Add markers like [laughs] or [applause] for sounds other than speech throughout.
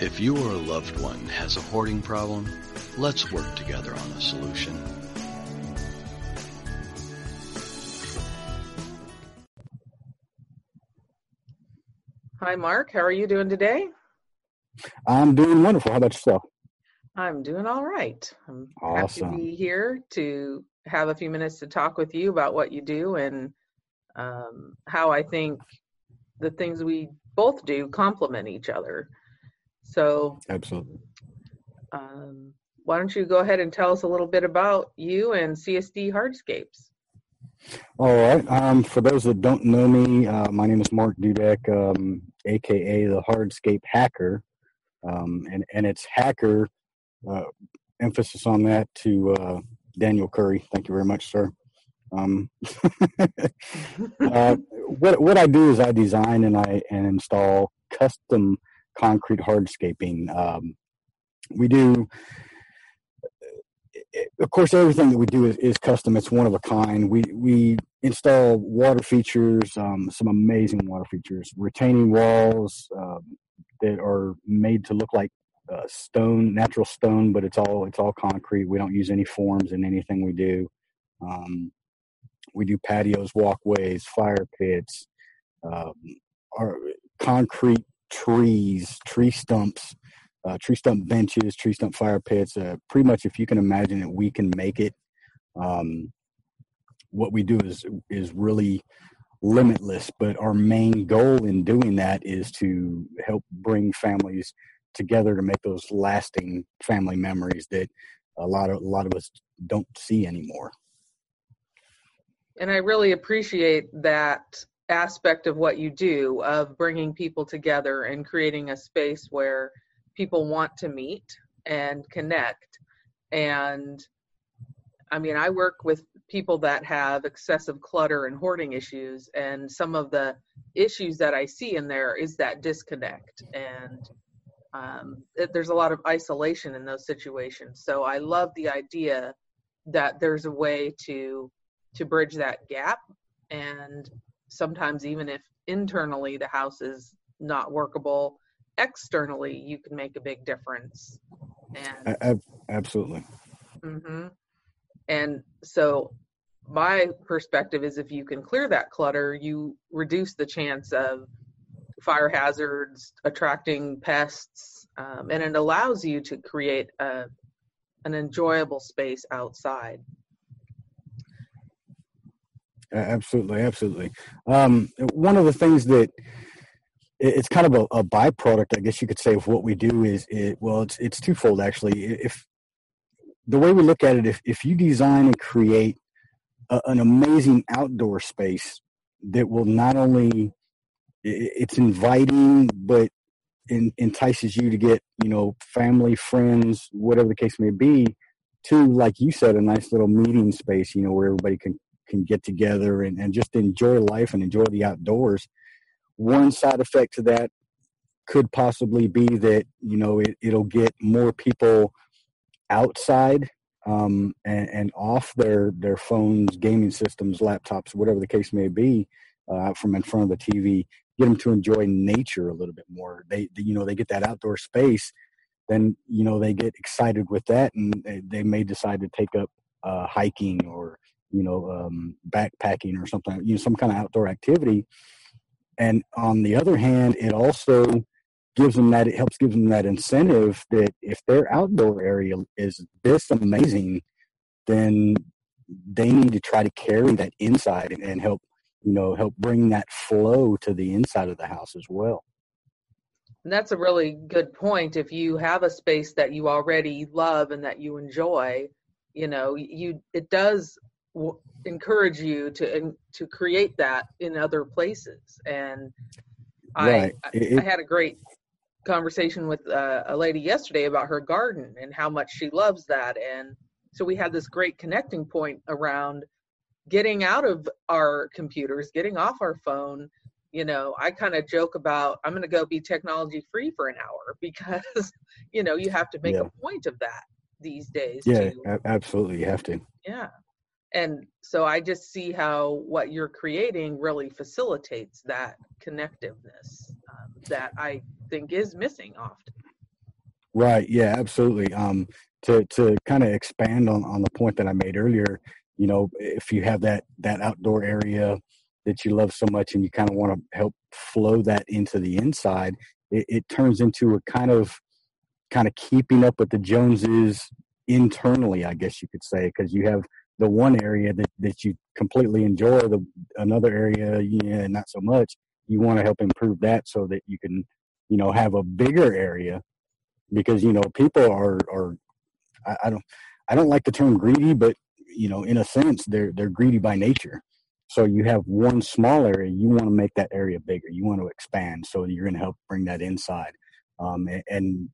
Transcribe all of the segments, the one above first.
If you or a loved one has a hoarding problem, let's work together on a solution. Hi, Mark. How are you doing today? I'm doing wonderful. How about yourself? I'm doing all right. I'm Awesome. happy to be here to have a few minutes to talk with you about what you do and um, how I think the things we both do complement each other. So, Absolutely. um, why don't you go ahead and tell us a little bit about you and CSD Hardscapes? All right. Um, for those that don't know me, uh, my name is Mark Dudek, um, aka the Hardscape Hacker, um, and and it's hacker. Uh, emphasis on that to uh, Daniel Curry. Thank you very much, sir. Um, [laughs] [laughs] uh, what what I do is I design and I and install custom concrete hardscaping. Um, we do of course, everything that we do is, is custom. It's one of a kind. We we install water features, um, some amazing water features, retaining walls um, that are made to look like uh, stone, natural stone, but it's all it's all concrete. We don't use any forms in anything we do. Um, we do patios, walkways, fire pits, um, our concrete trees, tree stumps uh, tree stump benches, tree stump fire pits. Uh, pretty much, if you can imagine it, we can make it. Um, what we do is is really limitless, but our main goal in doing that is to help bring families together to make those lasting family memories that a lot of a lot of us don't see anymore. And I really appreciate that aspect of what you do of bringing people together and creating a space where people want to meet and connect. And I mean, I work with people that have excessive clutter and hoarding issues, and some of the issues that I see in there is that disconnect. And um, it, there's a lot of isolation in those situations. So I love the idea that there's a way to to bridge that gap and sometimes even if internally the house is not workable externally you can make a big difference. And absolutely. hmm and so my perspective is if you can clear that clutter you reduce the chance of fire hazards attracting pests um, and it allows you to create a, an enjoyable space outside Absolutely, absolutely. Um, one of the things that it's kind of a, a byproduct, I guess you could say, of what we do is it. Well, it's it's twofold actually. If the way we look at it, if if you design and create a, an amazing outdoor space that will not only it's inviting, but en- entices you to get you know family, friends, whatever the case may be, to like you said, a nice little meeting space, you know, where everybody can can get together and, and just enjoy life and enjoy the outdoors. One side effect to that could possibly be that you know it, it'll get more people outside um, and, and off their their phones, gaming systems, laptops, whatever the case may be, uh, from in front of the TV. Get them to enjoy nature a little bit more. They, you know they get that outdoor space, then you know they get excited with that, and they, they may decide to take up uh, hiking or you know um, backpacking or something, you know some kind of outdoor activity. And on the other hand, it also gives them that it helps give them that incentive that if their outdoor area is this amazing then they need to try to carry that inside and, and help you know help bring that flow to the inside of the house as well And that's a really good point. If you have a space that you already love and that you enjoy, you know, you it does w- encourage you to en- to create that in other places. And right I It- I had a great conversation with uh, a lady yesterday about her garden and how much she loves that. And so we had this great connecting point around getting out of our computers, getting off our phone. You know, I kind of joke about I'm going to go be technology free for an hour [laughs] because, you know, you have to make Yeah. a point of that these days. yeah to, absolutely you have to yeah. And so I just see how what you're creating really facilitates that connectiveness um, that I think is missing often. Right. Yeah. Absolutely. Um, to to kind of expand on on the point that I made earlier, you know, if you have that that outdoor area that you love so much, and you kind of want to help flow that into the inside, it, it turns into a kind of kind of keeping up with the Joneses internally, I guess you could say, because you have the one area that, that you completely enjoy, the another area, yeah, not so much. You want to help improve that so that you can, you know, have a bigger area because you know people are are I, I don't I don't like the term greedy, but you know, in a sense, they're they're greedy by nature. So you have one small area, you want to make that area bigger. You want to expand, so you're going to help bring that inside. Um, and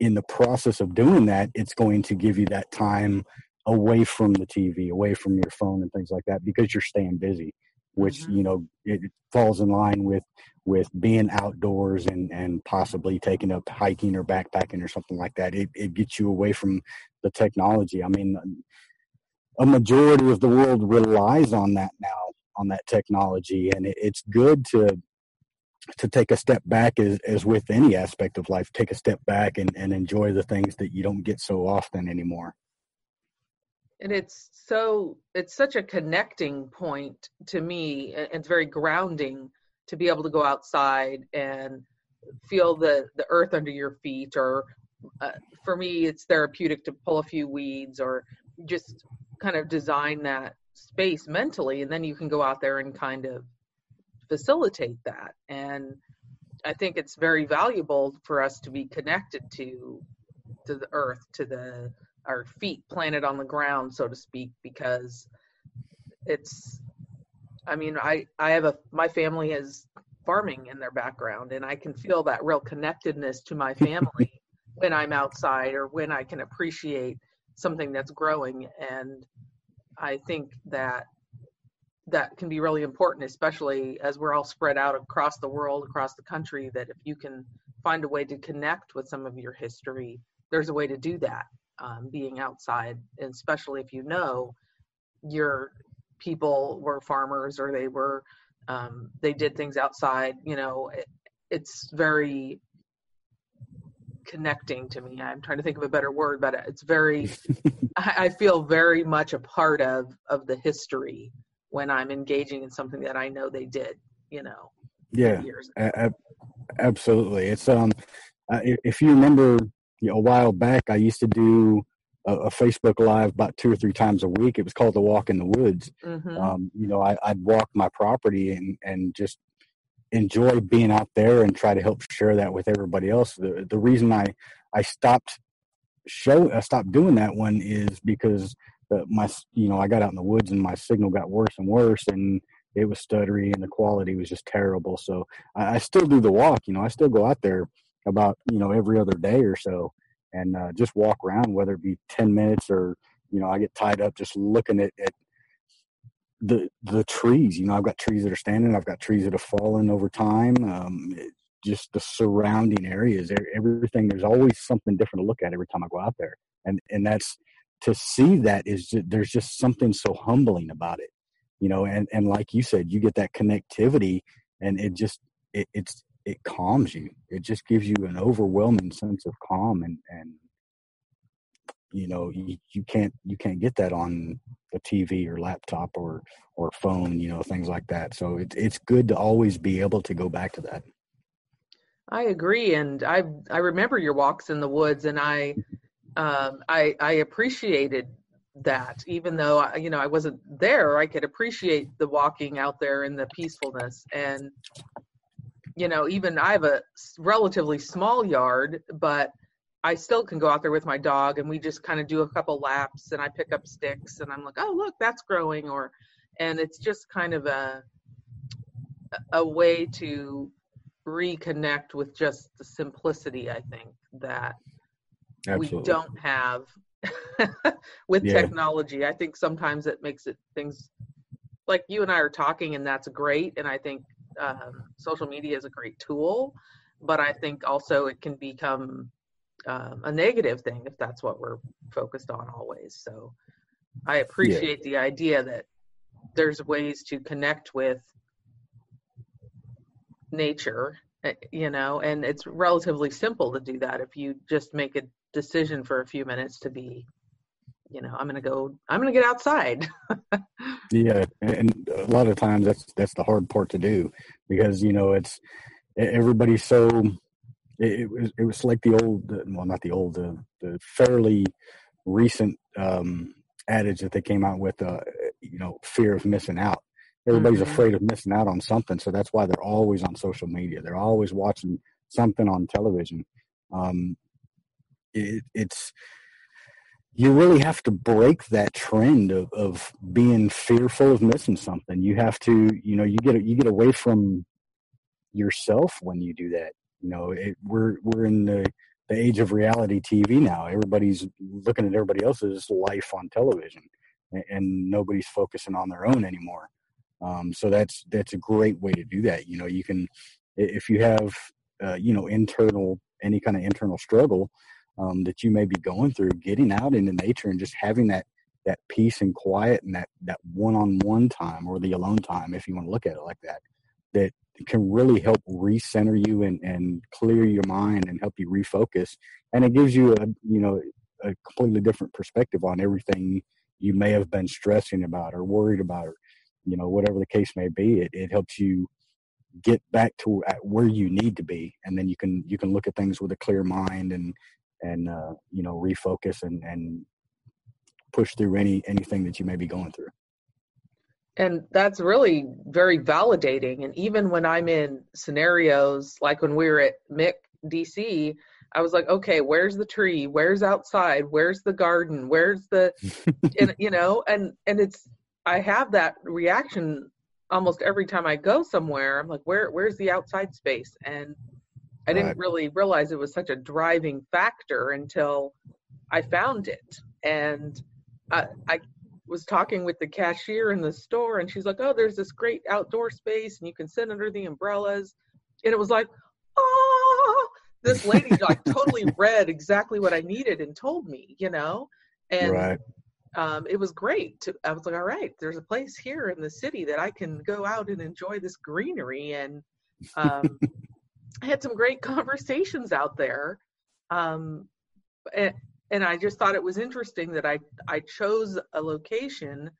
in the process of doing that, it's going to give you that time away from the TV, away from your phone and things like that, because you're staying busy, which mm-hmm. you know it falls in line with with being outdoors and and possibly taking up hiking or backpacking or something like that. It it gets you away from the technology. I mean, a majority of the world relies on that now, on that technology, and it, it's good to to take a step back as, as with any aspect of life take a step back and, and enjoy the things that you don't get so often anymore and it's so it's such a connecting point to me and it's very grounding to be able to go outside and feel the the earth under your feet or uh, for me it's therapeutic to pull a few weeds or just kind of design that space mentally and then you can go out there and kind of facilitate that. And i think it's very valuable for us to be connected to to the earth to the our feet planted on the ground so to speak because it's i mean i i have a my family has farming in their background and i can feel that real connectedness to my family [laughs] when i'm outside or when i can appreciate something that's growing. And i think that that can be really important, especially as we're all spread out across the world, across the country, that if you can find a way to connect with some of your history, there's a way to do that um, being outside, and especially if you know your people were farmers or they were um, they did things outside you know it, it's very connecting to me i'm trying to think of a better word but it's very [laughs] I, I feel very much a part of of the history when I'm engaging in something that I know they did, you know. Yeah, a- absolutely. It's um, uh, if you remember you know, a while back, I used to do a, a, Facebook Live about two or three times a week. It was called the Walk in the Woods. Mm-hmm. Um, you know, I, I'd walk my property and and just enjoy being out there and try to help share that with everybody else. The the reason I I stopped show I stopped doing that one is because my you know I got out in the woods and my signal got worse and worse and it was stuttery and the quality was just terrible. So I, I still do the walk. You know, I still go out there about you know every other day or so and uh, just walk around, whether it be ten minutes or you know I get tied up just looking at, at the the trees. You know, I've got trees that are standing. I've got trees that have fallen over time. Um, it, just the surrounding areas, everything. There's always something different to look at every time I go out there, and and that's to see that is just, there's just something so humbling about it you know and and like you said you get that connectivity and it just it, it's it calms you. It just gives you an overwhelming sense of calm and and you know you, you can't you can't get that on a tv or laptop or or phone you know things like that. So it's it's good to always be able to go back to that. I agree and i i remember your walks in the woods and i um, I I appreciated that even though I, you know I wasn't there, I could appreciate the walking out there and the peacefulness. And you know even I have a relatively small yard, but I still can go out there with my dog and we just kind of do a couple laps and I pick up sticks and I'm like, oh look, that's growing or and it's just kind of a a way to reconnect with just the simplicity I think that Absolutely. we don't have [laughs] with yeah. technology. I think sometimes it makes it things like you and I are talking, and that's great. And I think um, social media is a great tool, but I think also it can become um, a negative thing if that's what we're focused on always. So I appreciate yeah. the idea that there's ways to connect with nature eh, you know and it's relatively simple to do that if you just make a decision for a few minutes to be you know i'm to go i'm to get outside. [laughs] Yeah and a lot of times that's that's the hard part to do because you know it's everybody's so it, it was it was like the old well not the old the, the fairly recent um adage that they came out with uh you know fear of missing out. Everybody's mm-hmm. afraid of missing out on something so that's why they're always on social media. They're always watching something on television. Um it, it's you really have to break that trend of, of being fearful of missing something. You have to, you know, you get you get away from yourself when you do that. You know, it, we're we're in the the age of reality TV now. Everybody's looking at everybody else's life on television, and, and nobody's focusing on their own anymore. Um, so that's that's a great way to do that. You know, you can if you have uh, you know internal any kind of internal struggle um, that you may be going through, getting out into nature and just having that that peace and quiet and that that one-on-one time or the alone time, if you want to look at it like that, that can really help recenter you and, and clear your mind and help you refocus. And it gives you a you know a completely different perspective on everything you may have been stressing about or worried about or you know whatever the case may be. It it helps you get back to where you need to be and then you can you can look at things with a clear mind and and uh, you know refocus and and push through any anything that you may be going through. And that's really very validating and even when i'm in scenarios like when we were at mick dc i was like okay where's the tree? Where's outside? Where's the garden? Where's the [laughs] and, you know and and it's i have that reaction almost every time i go somewhere. I'm like where where's the outside space? And I didn't really realize it was such a driving factor until I found it. And I, I was talking with the cashier in the store, and she's like, "Oh, there's this great outdoor space, and you can sit under the umbrellas." And it was like, "Oh!" This lady [laughs] like totally read exactly what I needed and told me, you know. And right. um, it was great. To, I was like, "All right, there's a place here in the city that I can go out and enjoy this greenery." And um, [laughs] I had some great [laughs] conversations out there. Um, and, and I just thought it was interesting that I, I chose a location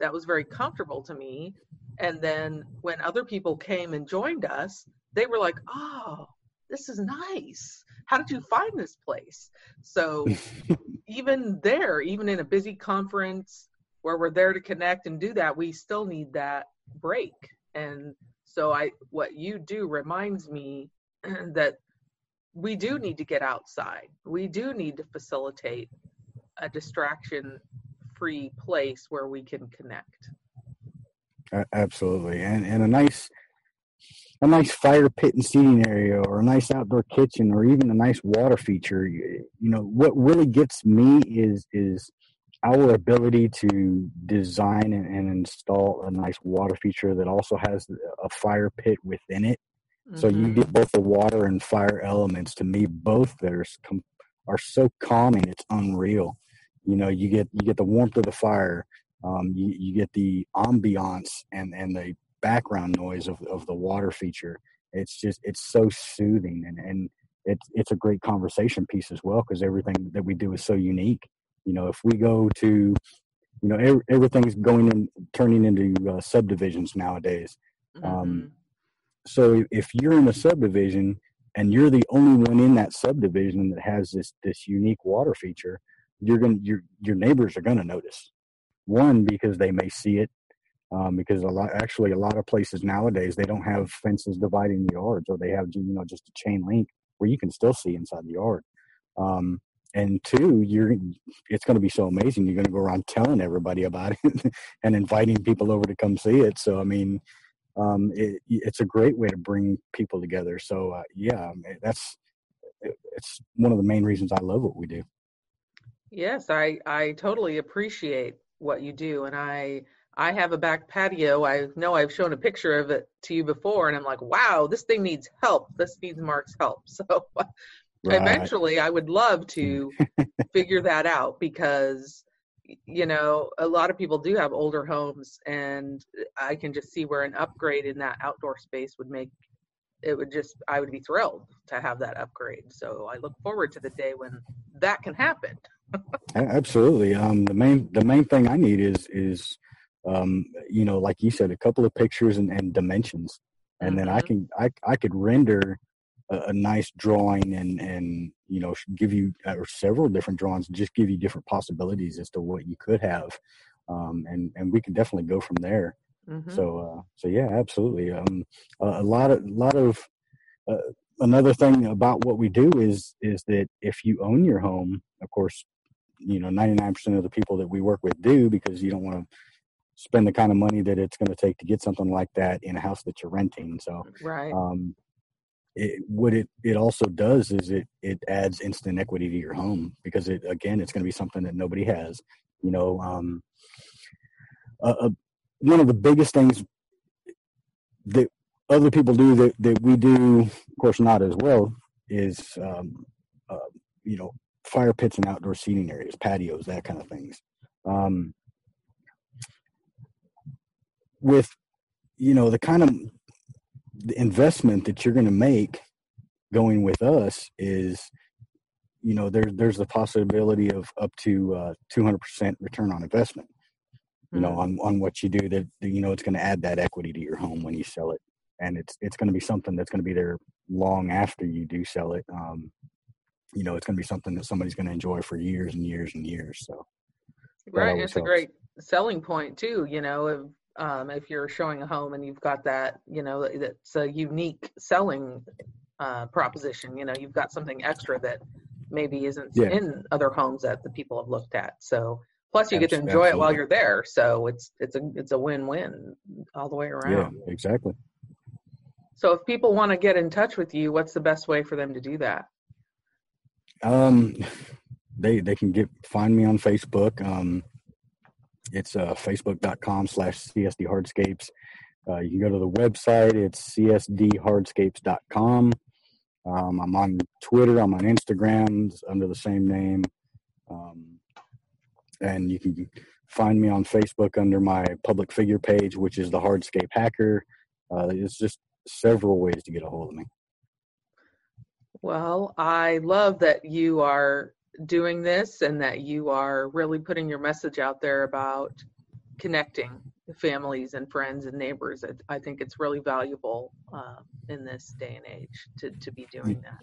that was very comfortable to me. And then when other people came and joined us, they were like, oh, this is nice. How did you find this place? So [laughs] even there, even in a busy conference where we're there to connect and do that, we still need that break. And so I what you do reminds me [clears throat] that we do mm-hmm. need to get outside. We do need to facilitate a distraction free place where we can connect. Absolutely. And and a nice a nice fire pit and seating area or a nice outdoor kitchen or even a nice water feature you know what really gets me is is our ability to design and, and install a nice water feature that also has a fire pit within it so you mm-hmm. get both the water and fire elements. To me, both there are so calming. It's unreal. You know, you get you get the warmth of the fire. Um, you, you get the ambiance and and the background noise of, of the water feature. It's just it's so soothing and and it's it's a great conversation piece as well because everything that we do is so unique. You know, if we go to you know every, everything's going in turning into uh, subdivisions nowadays. Um, mm-hmm. Um, so if you're in a subdivision and you're the only one in that subdivision that has this this unique water feature, you're to your your neighbors are to notice. One because they may see it, um, because a lot actually a lot of places nowadays they don't have fences dividing the yards, or they have you know just a chain link where you can still see inside the yard. Um, and two, you're it's going to be so amazing. You're going to go around telling everybody about it [laughs] and inviting people over to come see it. So I mean, um, it, it's a great way to bring people together. So uh, yeah, that's it's one of the main reasons I love what we do. Yes, I I totally appreciate what you do, and I I have a back patio. I know I've shown a picture of it to you before, and I'm like, wow, this thing needs help. This needs Mark's help. [laughs] So right. eventually, I would love to [laughs] figure that out because you know, a lot of people do have older homes, and I can just see where an upgrade in that outdoor space would make it would just I would be thrilled to have that upgrade. So I look forward to the day when that can happen. Absolutely. Um, the main the main thing I need is is um, you know, like you said, a couple of pictures and, and dimensions, and mm-hmm. then I mm-hmm. can I I could render a, a, nice drawing and and you know give you uh, several different drawings, just give you different possibilities as to what you could have, um, and and we can definitely go from there. Mm-hmm. So uh, so yeah, absolutely. Um, a lot of lot of uh, another thing about what we do is is that if you own your home, of course, you know 99% of the people that we work with do because you don't want to spend the kind of money that it's going to take to get something like that in a house that you're renting. So right. Um, it, what it it also does is it it adds instant equity to your home because it again it's going to be something that nobody has. You know, um, uh, one of the biggest things that other people do that, that we do, of course, not as well, is um, uh, you know fire pits and outdoor seating areas, patios, that kind of things. Um, with you know the kind of the investment that you're going to make going with us is you know there's there's the possibility of up to uh, 200% return on investment you know, mm-hmm. on on what you do that you know it's going to add that equity to your home when you sell it, and it's it's going to be something that's going to be there long after you do sell it. Um, you know, it's going to be something that somebody's going to enjoy for years and years and years. So, right, it's helps. a great selling point too. You know, um, if you're showing a home and you've got that, you know, that's a unique selling uh, proposition. You know, you've got something extra that maybe isn't yeah. in other homes that the people have looked at. So Plus, you get to enjoy Absolutely. it while you're there, so it's it's a it's a win-win all the way around. Yeah, exactly. So, if people want to get in touch with you, what's the best way for them to do that? Um, [laughs] they they can get find me on Facebook. Um, it's uh, facebook.com slash csd hardscapes. Uh, you can go to the website. It's csdhardscapes.com. Um, I'm on Twitter. I'm on Instagram under the same name. Um, and you can find me on Facebook under my public figure page, which is the Hardscape Hacker. Uh, it's just several ways to get a hold of me. Well, I love that you are doing this and that you are really putting your message out there about connecting families and friends and neighbors. I, I think it's really valuable uh, in this day and age to, to be doing that.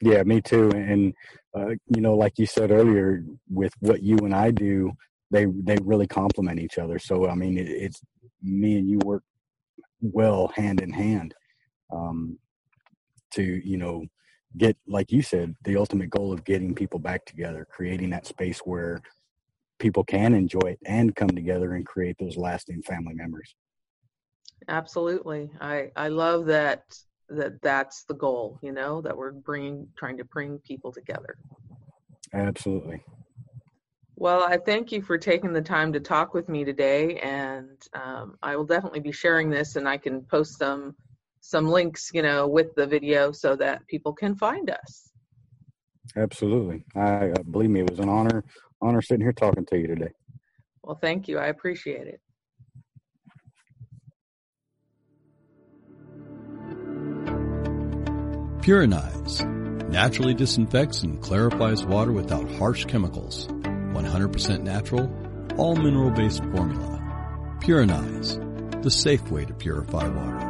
Yeah, me too. And uh, you know, like you said earlier, with what you and I do, they they really complement each other. So I mean, it, it's me and you work well hand in hand um, to you know get like you said the ultimate goal of getting people back together, creating that space where people can enjoy it and come together and create those lasting family memories. Absolutely, I I love that that that's the goal you know that we're bringing trying to bring people together. Absolutely. Well i thank you for taking the time to talk with me today and um, i will definitely be sharing this and i can post some some links you know with the video so that people can find us. Absolutely. I uh, believe me it was an honor honor sitting here talking to you today. Well thank you. I appreciate it. Purinize. Naturally disinfects and clarifies water without harsh chemicals. 100% natural, all mineral based formula. Purinize, the safe way to purify water.